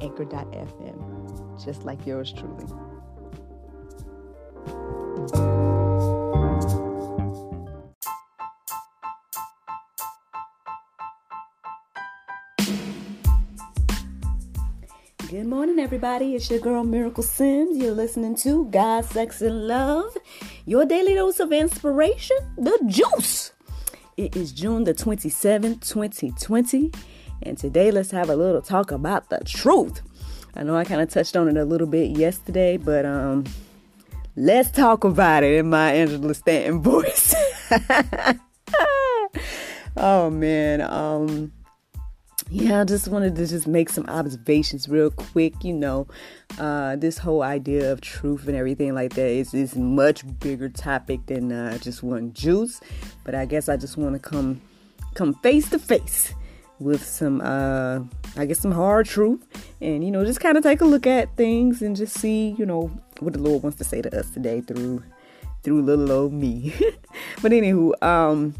anchor.fm, just like yours truly. Good morning, everybody. It's your girl Miracle Sims. You're listening to God, Sex, and Love, your daily dose of inspiration, the juice. It is June the 27th, 2020. And today, let's have a little talk about the truth. I know I kind of touched on it a little bit yesterday, but um, let's talk about it in my Angela Stanton voice. oh man, um, yeah, I just wanted to just make some observations real quick. You know, uh, this whole idea of truth and everything like that is is much bigger topic than uh, just one juice. But I guess I just want to come come face to face with some uh I guess some hard truth and you know just kind of take a look at things and just see, you know, what the Lord wants to say to us today through through little old me. but anywho, um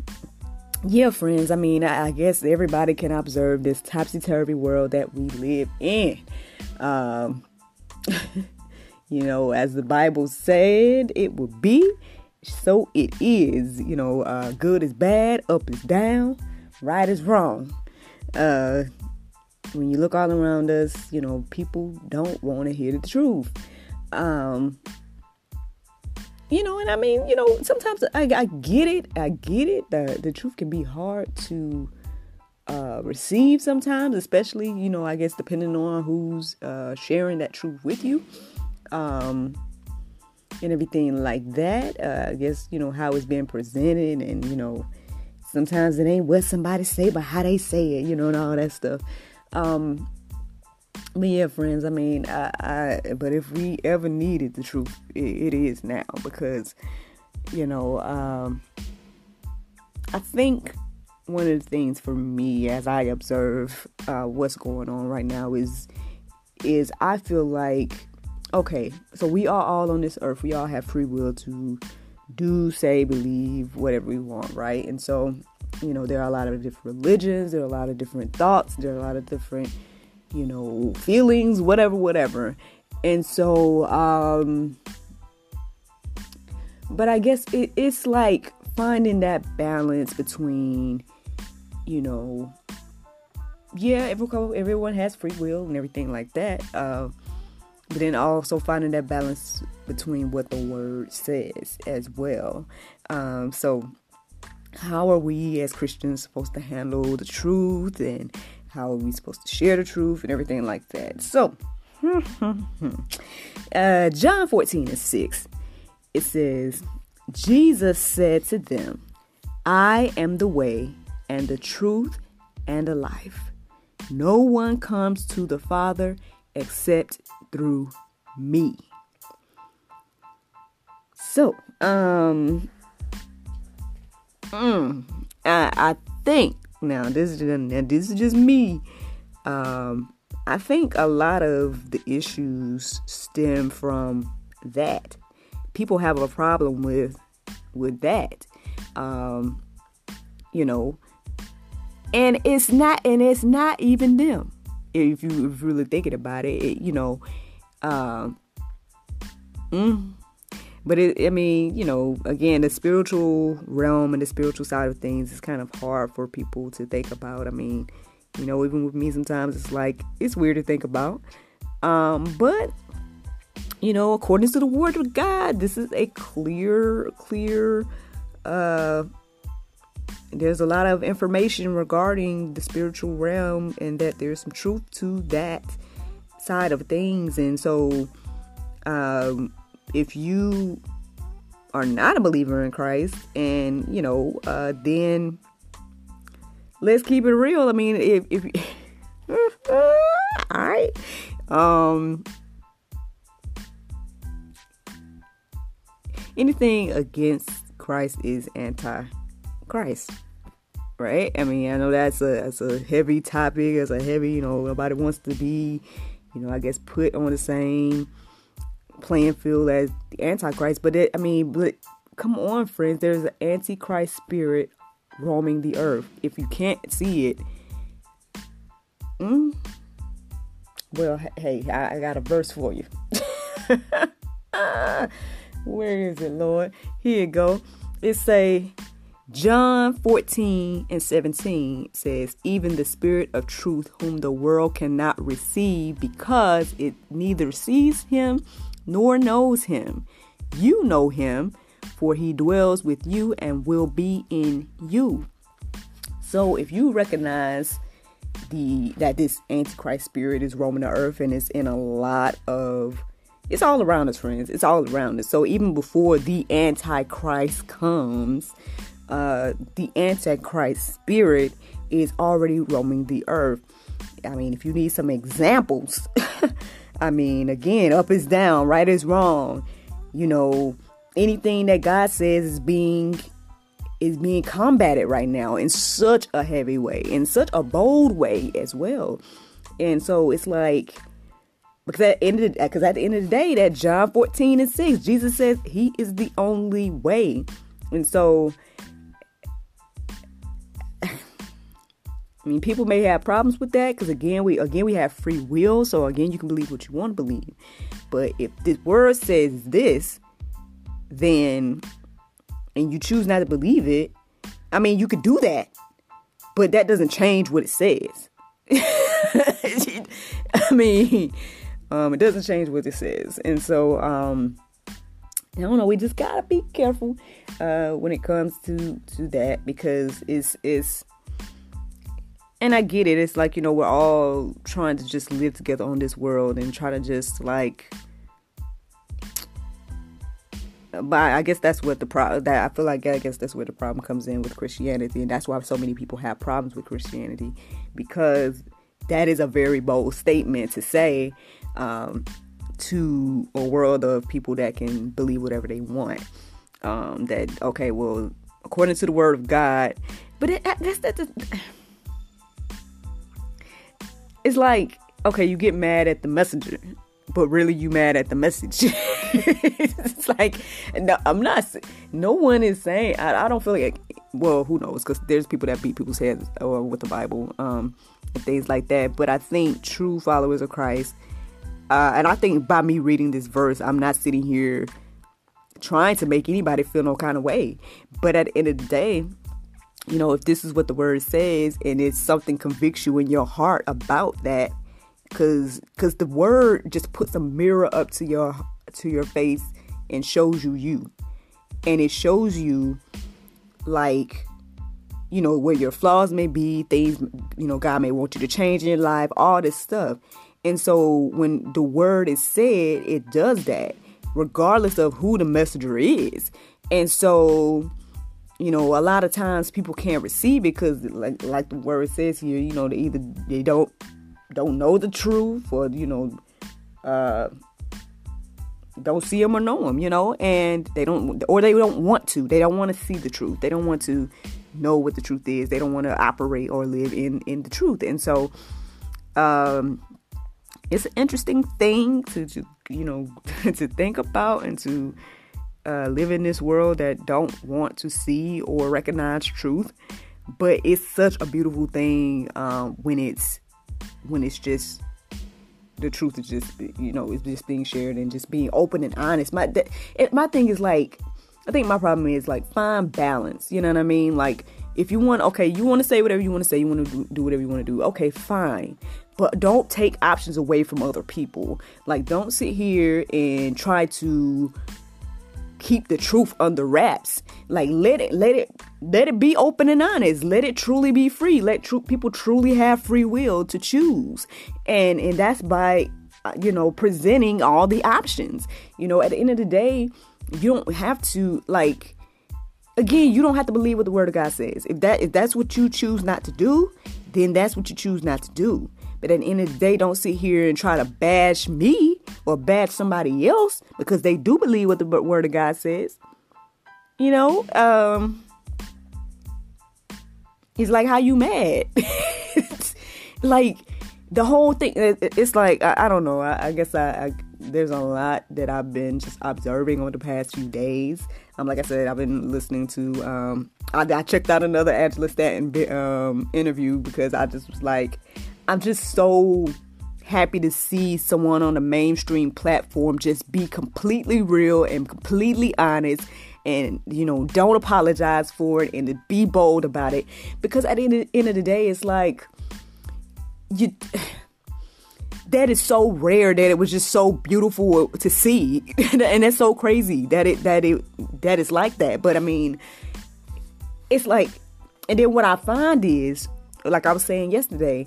yeah, friends, I mean, I, I guess everybody can observe this topsy-turvy world that we live in. Um you know, as the Bible said it would be, so it is. You know, uh, good is bad, up is down, right is wrong uh, when you look all around us, you know, people don't want to hear the truth. Um, you know, and I mean, you know, sometimes I, I get it. I get it. The the truth can be hard to uh, receive sometimes, especially you know, I guess depending on who's uh, sharing that truth with you, um, and everything like that. Uh, I guess you know how it's being presented, and you know, Sometimes it ain't what somebody say, but how they say it, you know, and all that stuff. Um, but yeah, friends, I mean, I, I but if we ever needed the truth, it, it is now because, you know, um, I think one of the things for me as I observe uh, what's going on right now is is I feel like okay, so we are all on this earth. We all have free will to do, say, believe, whatever we want, right? And so, you know, there are a lot of different religions, there are a lot of different thoughts, there are a lot of different, you know, feelings, whatever, whatever. And so, um, but I guess it, it's like finding that balance between, you know, yeah, everyone, everyone has free will and everything like that. Uh, but then also finding that balance between what the word says as well. Um, so, how are we as Christians supposed to handle the truth and how are we supposed to share the truth and everything like that? So, uh, John 14 and 6, it says, Jesus said to them, I am the way and the truth and the life. No one comes to the Father except through me. So, um, mm, I, I think now this is now this is just me. Um, I think a lot of the issues stem from that. People have a problem with with that. Um, you know, and it's not and it's not even them if you really thinking about it, it you know, um, mm, but it, I mean, you know, again, the spiritual realm and the spiritual side of things is kind of hard for people to think about. I mean, you know, even with me, sometimes it's like it's weird to think about. Um, but you know, according to the word of God, this is a clear, clear uh there's a lot of information regarding the spiritual realm and that there's some truth to that side of things. And so um, if you are not a believer in christ and you know uh, then let's keep it real. I mean if, if all right. Um, anything against Christ is anti-Christ, right? I mean, I know that's a that's a heavy topic. It's a heavy, you know, nobody wants to be, you know, I guess put on the same playing field as the antichrist. But it, I mean, but come on, friends, there's an antichrist spirit roaming the earth. If you can't see it, mm, well, hey, I, I got a verse for you. Where is it, Lord? Here you go. It say John 14 and 17 says, Even the Spirit of truth, whom the world cannot receive because it neither sees him nor knows him. You know him, for he dwells with you and will be in you. So if you recognize the that this antichrist spirit is roaming the earth and it's in a lot of it's all around us friends it's all around us so even before the antichrist comes uh the antichrist spirit is already roaming the earth i mean if you need some examples i mean again up is down right is wrong you know anything that god says is being is being combated right now in such a heavy way, in such a bold way as well. And so it's like because at the end of the, because at the end of the day, that John 14 and 6, Jesus says he is the only way. And so I mean, people may have problems with that because again, we again we have free will. So again, you can believe what you want to believe. But if this word says this, then and you choose not to believe it, I mean, you could do that, but that doesn't change what it says. I mean, um, it doesn't change what it says, and so um, I don't know. We just gotta be careful uh, when it comes to to that because it's it's. And I get it. It's like you know we're all trying to just live together on this world and try to just like but I guess that's what the problem that I feel like I guess that's where the problem comes in with Christianity, and that's why so many people have problems with Christianity because that is a very bold statement to say um, to a world of people that can believe whatever they want. Um, that okay, well, according to the Word of God, but it, that's that. It's like okay, you get mad at the messenger but really you mad at the message. it's like, no, I'm not, no one is saying, I, I don't feel like, well, who knows? Because there's people that beat people's heads or with the Bible um, and things like that. But I think true followers of Christ, uh, and I think by me reading this verse, I'm not sitting here trying to make anybody feel no kind of way. But at the end of the day, you know, if this is what the word says and it's something convicts you in your heart about that, cuz cuz the word just puts a mirror up to your to your face and shows you you. And it shows you like you know where your flaws may be things you know god may want you to change in your life all this stuff. And so when the word is said it does that regardless of who the messenger is. And so you know a lot of times people can't receive it because like like the word says here you know they either they don't don't know the truth or you know uh, don't see them or know them you know? And they don't or they don't want to. They don't want to see the truth. They don't want to know what the truth is. They don't want to operate or live in in the truth. And so um it's an interesting thing to, to you know to think about and to uh, live in this world that don't want to see or recognize truth. But it's such a beautiful thing um, when it's when it's just the truth is just you know it's just being shared and just being open and honest. My it, my thing is like i think my problem is like find balance you know what i mean? Like if you want okay you want to say whatever you want to say you want to do, do whatever you want to do okay fine. But don't take options away from other people. Like don't sit here and try to keep the truth under wraps. Like let it let it let it be open and honest. Let it truly be free. Let tr- people truly have free will to choose. And and that's by uh, you know presenting all the options. You know, at the end of the day, you don't have to like again, you don't have to believe what the word of God says. If that if that's what you choose not to do, then that's what you choose not to do. But at the end of the day, don't sit here and try to bash me or bash somebody else because they do believe what the word of God says. You know, um, it's like how you mad. like the whole thing. It's like I, I don't know. I, I guess I, I there's a lot that I've been just observing over the past few days. Um, like I said, I've been listening to. Um, I, I checked out another Angela Stanton um, interview because I just was like, I'm just so happy to see someone on a mainstream platform just be completely real and completely honest and you know don't apologize for it and be bold about it. Because at the end of the day it's like you that is so rare that it was just so beautiful to see. And that's so crazy that it that it that is like that. But i mean it's like and then what i find is like i was saying yesterday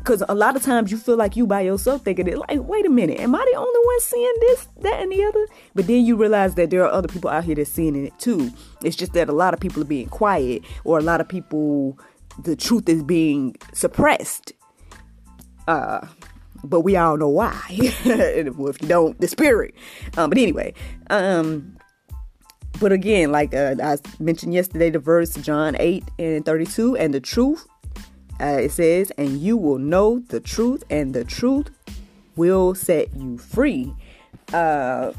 because a lot of times you feel like you by yourself thinking it like wait a minute am i the only one seeing this that and the other but then you realize that there are other people out here that's seeing it too it's just that a lot of people are being quiet or a lot of people the truth is being suppressed uh but we all know why. if you don't, the spirit. Um, but anyway, um, but again, like uh, I mentioned yesterday, the verse John 8 and 32, and the truth, uh, it says, and you will know the truth, and the truth will set you free. Uh,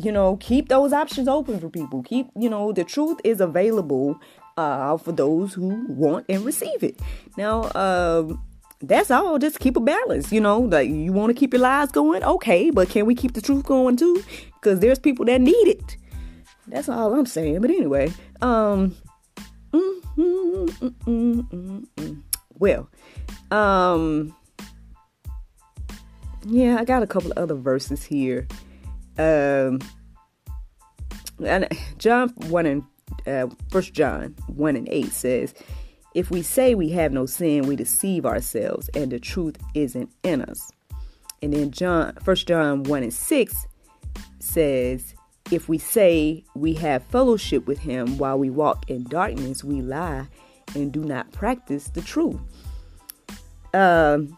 you know, keep those options open for people. Keep, you know, the truth is available uh, for those who want and receive it. Now, um, that's all. Just keep a balance. You know, like you want to keep your lives going, okay, but can we keep the truth going too? Because there's people that need it. That's all I'm saying. But anyway, um, mm, mm, mm, well, um, yeah, I got a couple of other verses here. Um, and John one and uh, First John one and eight says if we say we have no sin, we deceive ourselves and the truth isn't in us. And then John 1 John 1 and 6 says, if we say we have fellowship with him while we walk in darkness, we lie and do not practice the truth. Um,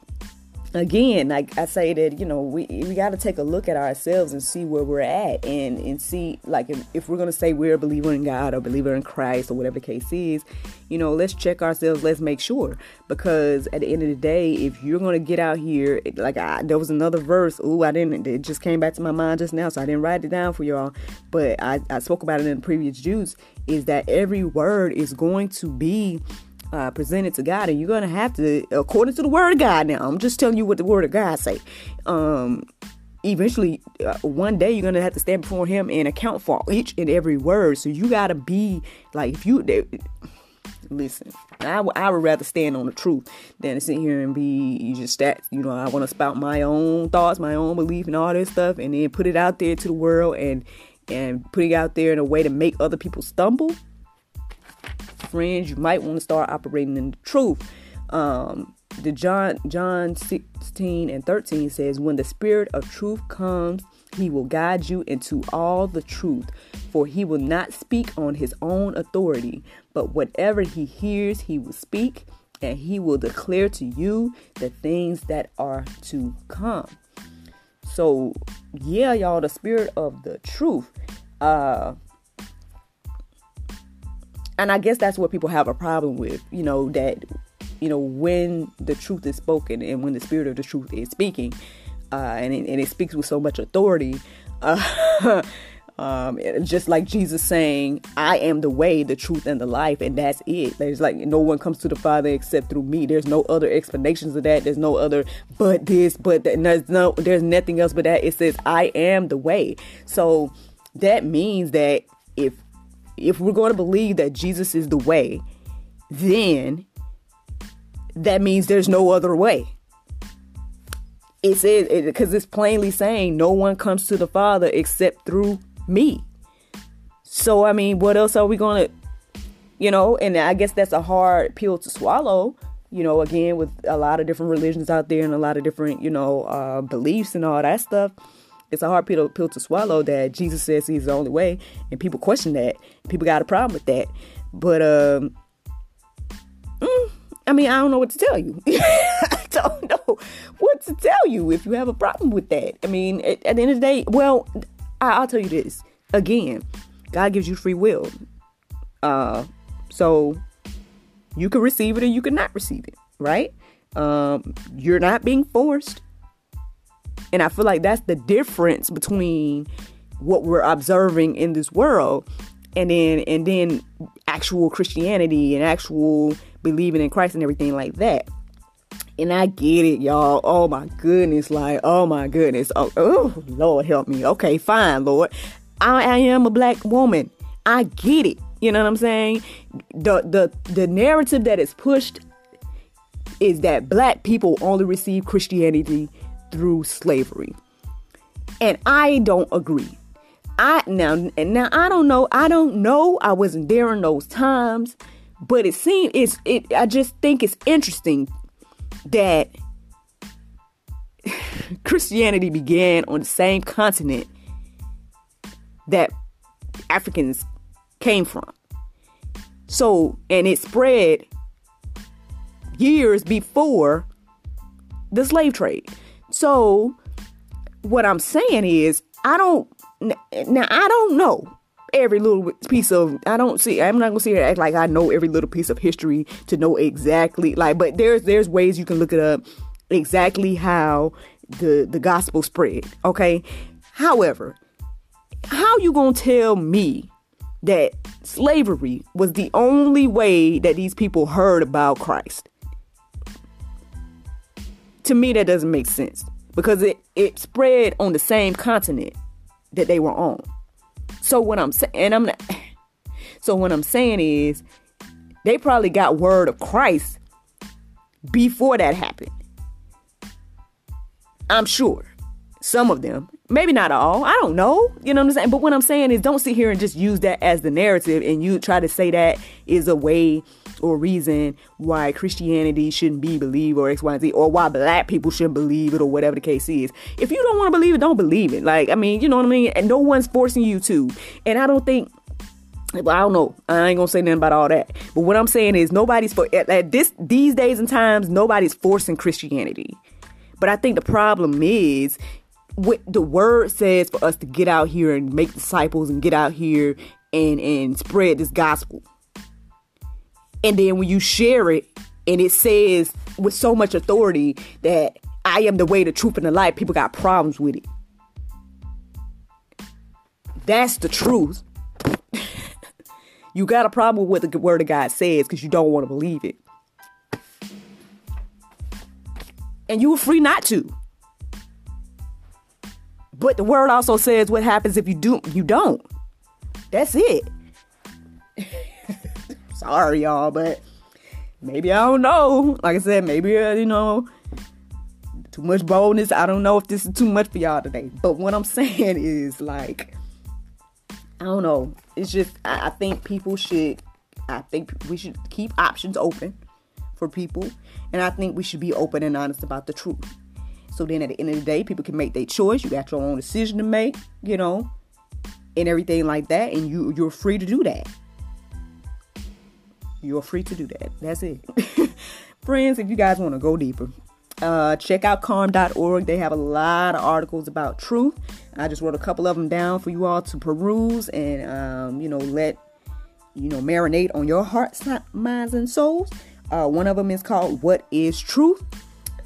again, like I say that, you know, we, we got to take a look at ourselves and see where we're at and, and see, like, if, if we're going to say we're a believer in God or believer in Christ or whatever the case is, you know, let's check ourselves. Let's make sure. Because at the end of the day, if you're going to get out here, like, I, there was another verse. Ooh, I didn't, it just came back to my mind just now, so I didn't write it down for y'all. But I, I spoke about it in the previous juice is that every word is going to be uh, presented to God, and you're gonna have to, according to the Word of God. Now, I'm just telling you what the Word of God say. Um, eventually, uh, one day you're gonna have to stand before Him and account for each and every word. So you gotta be like, if you they, listen, I, w- I would rather stand on the truth than to sit here and be you just that you know I want to spout my own thoughts, my own belief, and all this stuff, and then put it out there to the world and and put it out there in a way to make other people stumble friends, you might want to start operating in the truth. Um, the John John 16 and 13 says, When the Spirit of truth comes, he will guide you into all the truth, for he will not speak on his own authority, but whatever he hears, he will speak, and he will declare to you the things that are to come. So, yeah, y'all, the spirit of the truth. Uh, and I guess that's what people have a problem with, you know, that, you know, when the truth is spoken and when the spirit of the truth is speaking, uh, and, it, and it speaks with so much authority, uh, um, just like Jesus saying, I am the way, the truth, and the life, and that's it. There's like no one comes to the Father except through me. There's no other explanations of that. There's no other but this, but that. There's no, there's nothing else but that. It says, I am the way. So that means that if if we're going to believe that Jesus is the way, then that means there's no other way. It says because it, it's plainly saying no one comes to the Father except through me. So I mean, what else are we going to, you know? And I guess that's a hard pill to swallow. You know, again with a lot of different religions out there and a lot of different, you know, uh, beliefs and all that stuff it's a hard pill, pill to swallow that Jesus says he's the only way, and people question that. People got a problem with that. But um, mm, I mean, I don't know what to tell you. I don't know what to tell you if you have a problem with that. I mean, at, at the end of the day, well, I, I'll tell you this again. God gives you free will. Uh, so you can receive it or you can not receive it, right? Um, you're not being forced. And I feel like that's the difference between what we're observing in this world and then and then actual Christianity and actual believing in Christ and everything like that. And I get it, y'all. Oh my goodness, like, oh my goodness. Oh, oh Lord help me. Okay, fine, Lord. I, I am a black woman. I get it. You know what I'm saying? The the the narrative that is pushed is that black people only receive Christianity through slavery. And I don't agree. I now and now I don't know. I don't know. I wasn't there in those times, but it seems it's it. I just think it's interesting that Christianity began on the same continent that Africans came from. So, and it spread years before the slave trade. So, what I'm saying is, I don't now I don't know every little piece of I don't see I'm not gonna sit here act like I know every little piece of history to know exactly like but there's there's ways you can look it up exactly how the the gospel spread okay? However how you gonna tell me that slavery was the only way that these people heard about Christ to me that doesn't make sense because it it spread on the same continent that they were on. So what I'm saying, and I'm not. So what I'm saying is, they probably got word of Christ before that happened. I'm sure. Some of them, maybe not all. I don't know. You know what I'm saying? But what I'm saying is, don't sit here and just use that as the narrative, and you try to say that is a way or reason why Christianity shouldn't be believed or X, Y, and Z, or why black people shouldn't believe it or whatever the case is. If you don't want to believe it, don't believe it. Like, I mean, you know what I mean? And no one's forcing you to. And I don't think but I don't know. I ain't gonna say nothing about all that. But what I'm saying is nobody's for at, at, this these days and times nobody's forcing Christianity. But I think the problem is what the word says for us to get out here and make disciples and get out here and and spread this gospel. And then when you share it and it says with so much authority that I am the way, the truth, and the light, people got problems with it. That's the truth. you got a problem with what the word of God says because you don't want to believe it. And you are free not to. But the word also says what happens if you do you don't. That's it. Sorry, y'all, but maybe I don't know. Like I said, maybe uh, you know, too much boldness. I don't know if this is too much for y'all today. But what I'm saying is like, I don't know. It's just I, I think people should. I think we should keep options open for people, and I think we should be open and honest about the truth. So then, at the end of the day, people can make their choice. You got your own decision to make, you know, and everything like that, and you you're free to do that. You're free to do that. That's it. Friends, if you guys want to go deeper, uh, check out carm.org. They have a lot of articles about truth. I just wrote a couple of them down for you all to peruse and, um, you know, let, you know, marinate on your hearts, not minds, and souls. Uh, one of them is called What is Truth?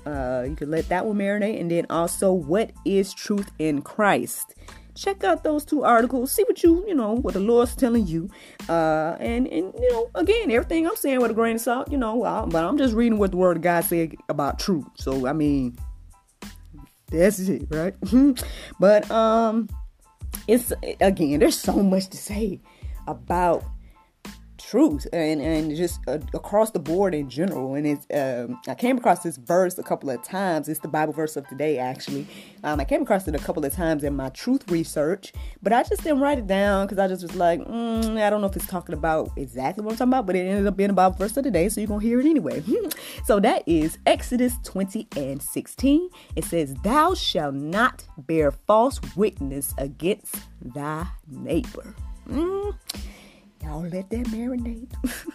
Uh, you can let that one marinate. And then also, What is Truth in Christ? Check out those two articles, see what you, you know, what the Lord's telling you. Uh, and, and, you know, again, everything I'm saying with a grain of salt, you know, I, but I'm just reading what the word of God said about truth. So, I mean, that's it, right? but, um, it's, again, there's so much to say about truth and and just uh, across the board in general. And it's um, i came across this verse a couple of times. It's the bible verse of today actually. Um, i came across it a couple of times in my truth research but i just didn't write it down because i just was like mm, i don't know if it's talking about exactly what i'm talking about but it ended up being the bible verse of the day so you're gonna hear it anyway. So that is exodus 20 and 16 it says thou shalt not bear false witness against thy neighbor. Mm. Y'all let that marinate.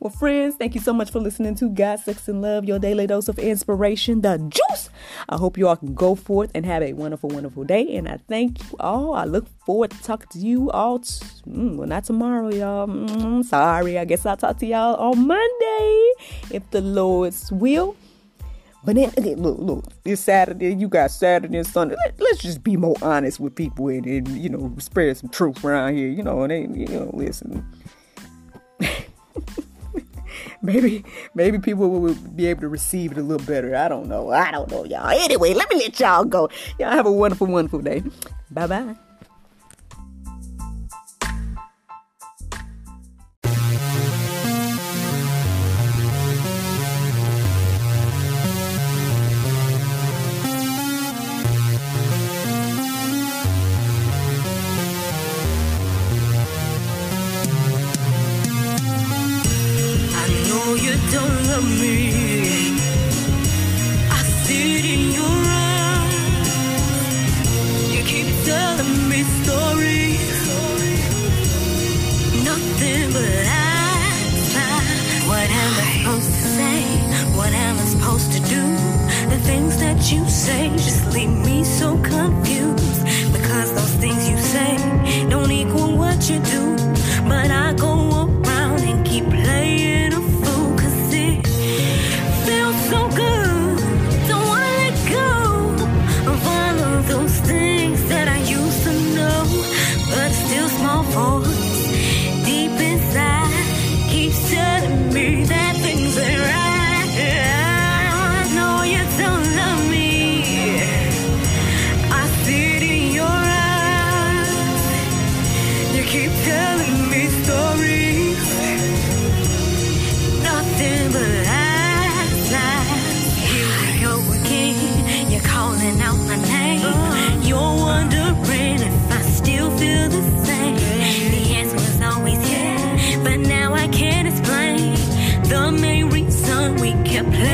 Well, friends, thank you so much for listening to God, Sex, and Love, your daily dose of inspiration, the juice. I hope you all can go forth and have a wonderful, wonderful day. And I thank you all. I look forward to talking to you all. T- mm, well, not tomorrow, y'all. Mm, sorry. I guess I'll talk to y'all on Monday if the Lord's will. But then, okay, look, look, it's Saturday. You got Saturday and Sunday. Let, us just be more honest with people and, and, you know, spread some truth around here. You know, and they, you know, listen. maybe, maybe people will be able to receive it a little better. I don't know. I don't know, y'all. Anyway, let me let y'all go. Y'all have a wonderful, wonderful day. Bye bye. we kept playing.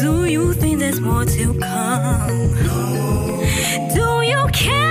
Do you think there's more to come? Do you care?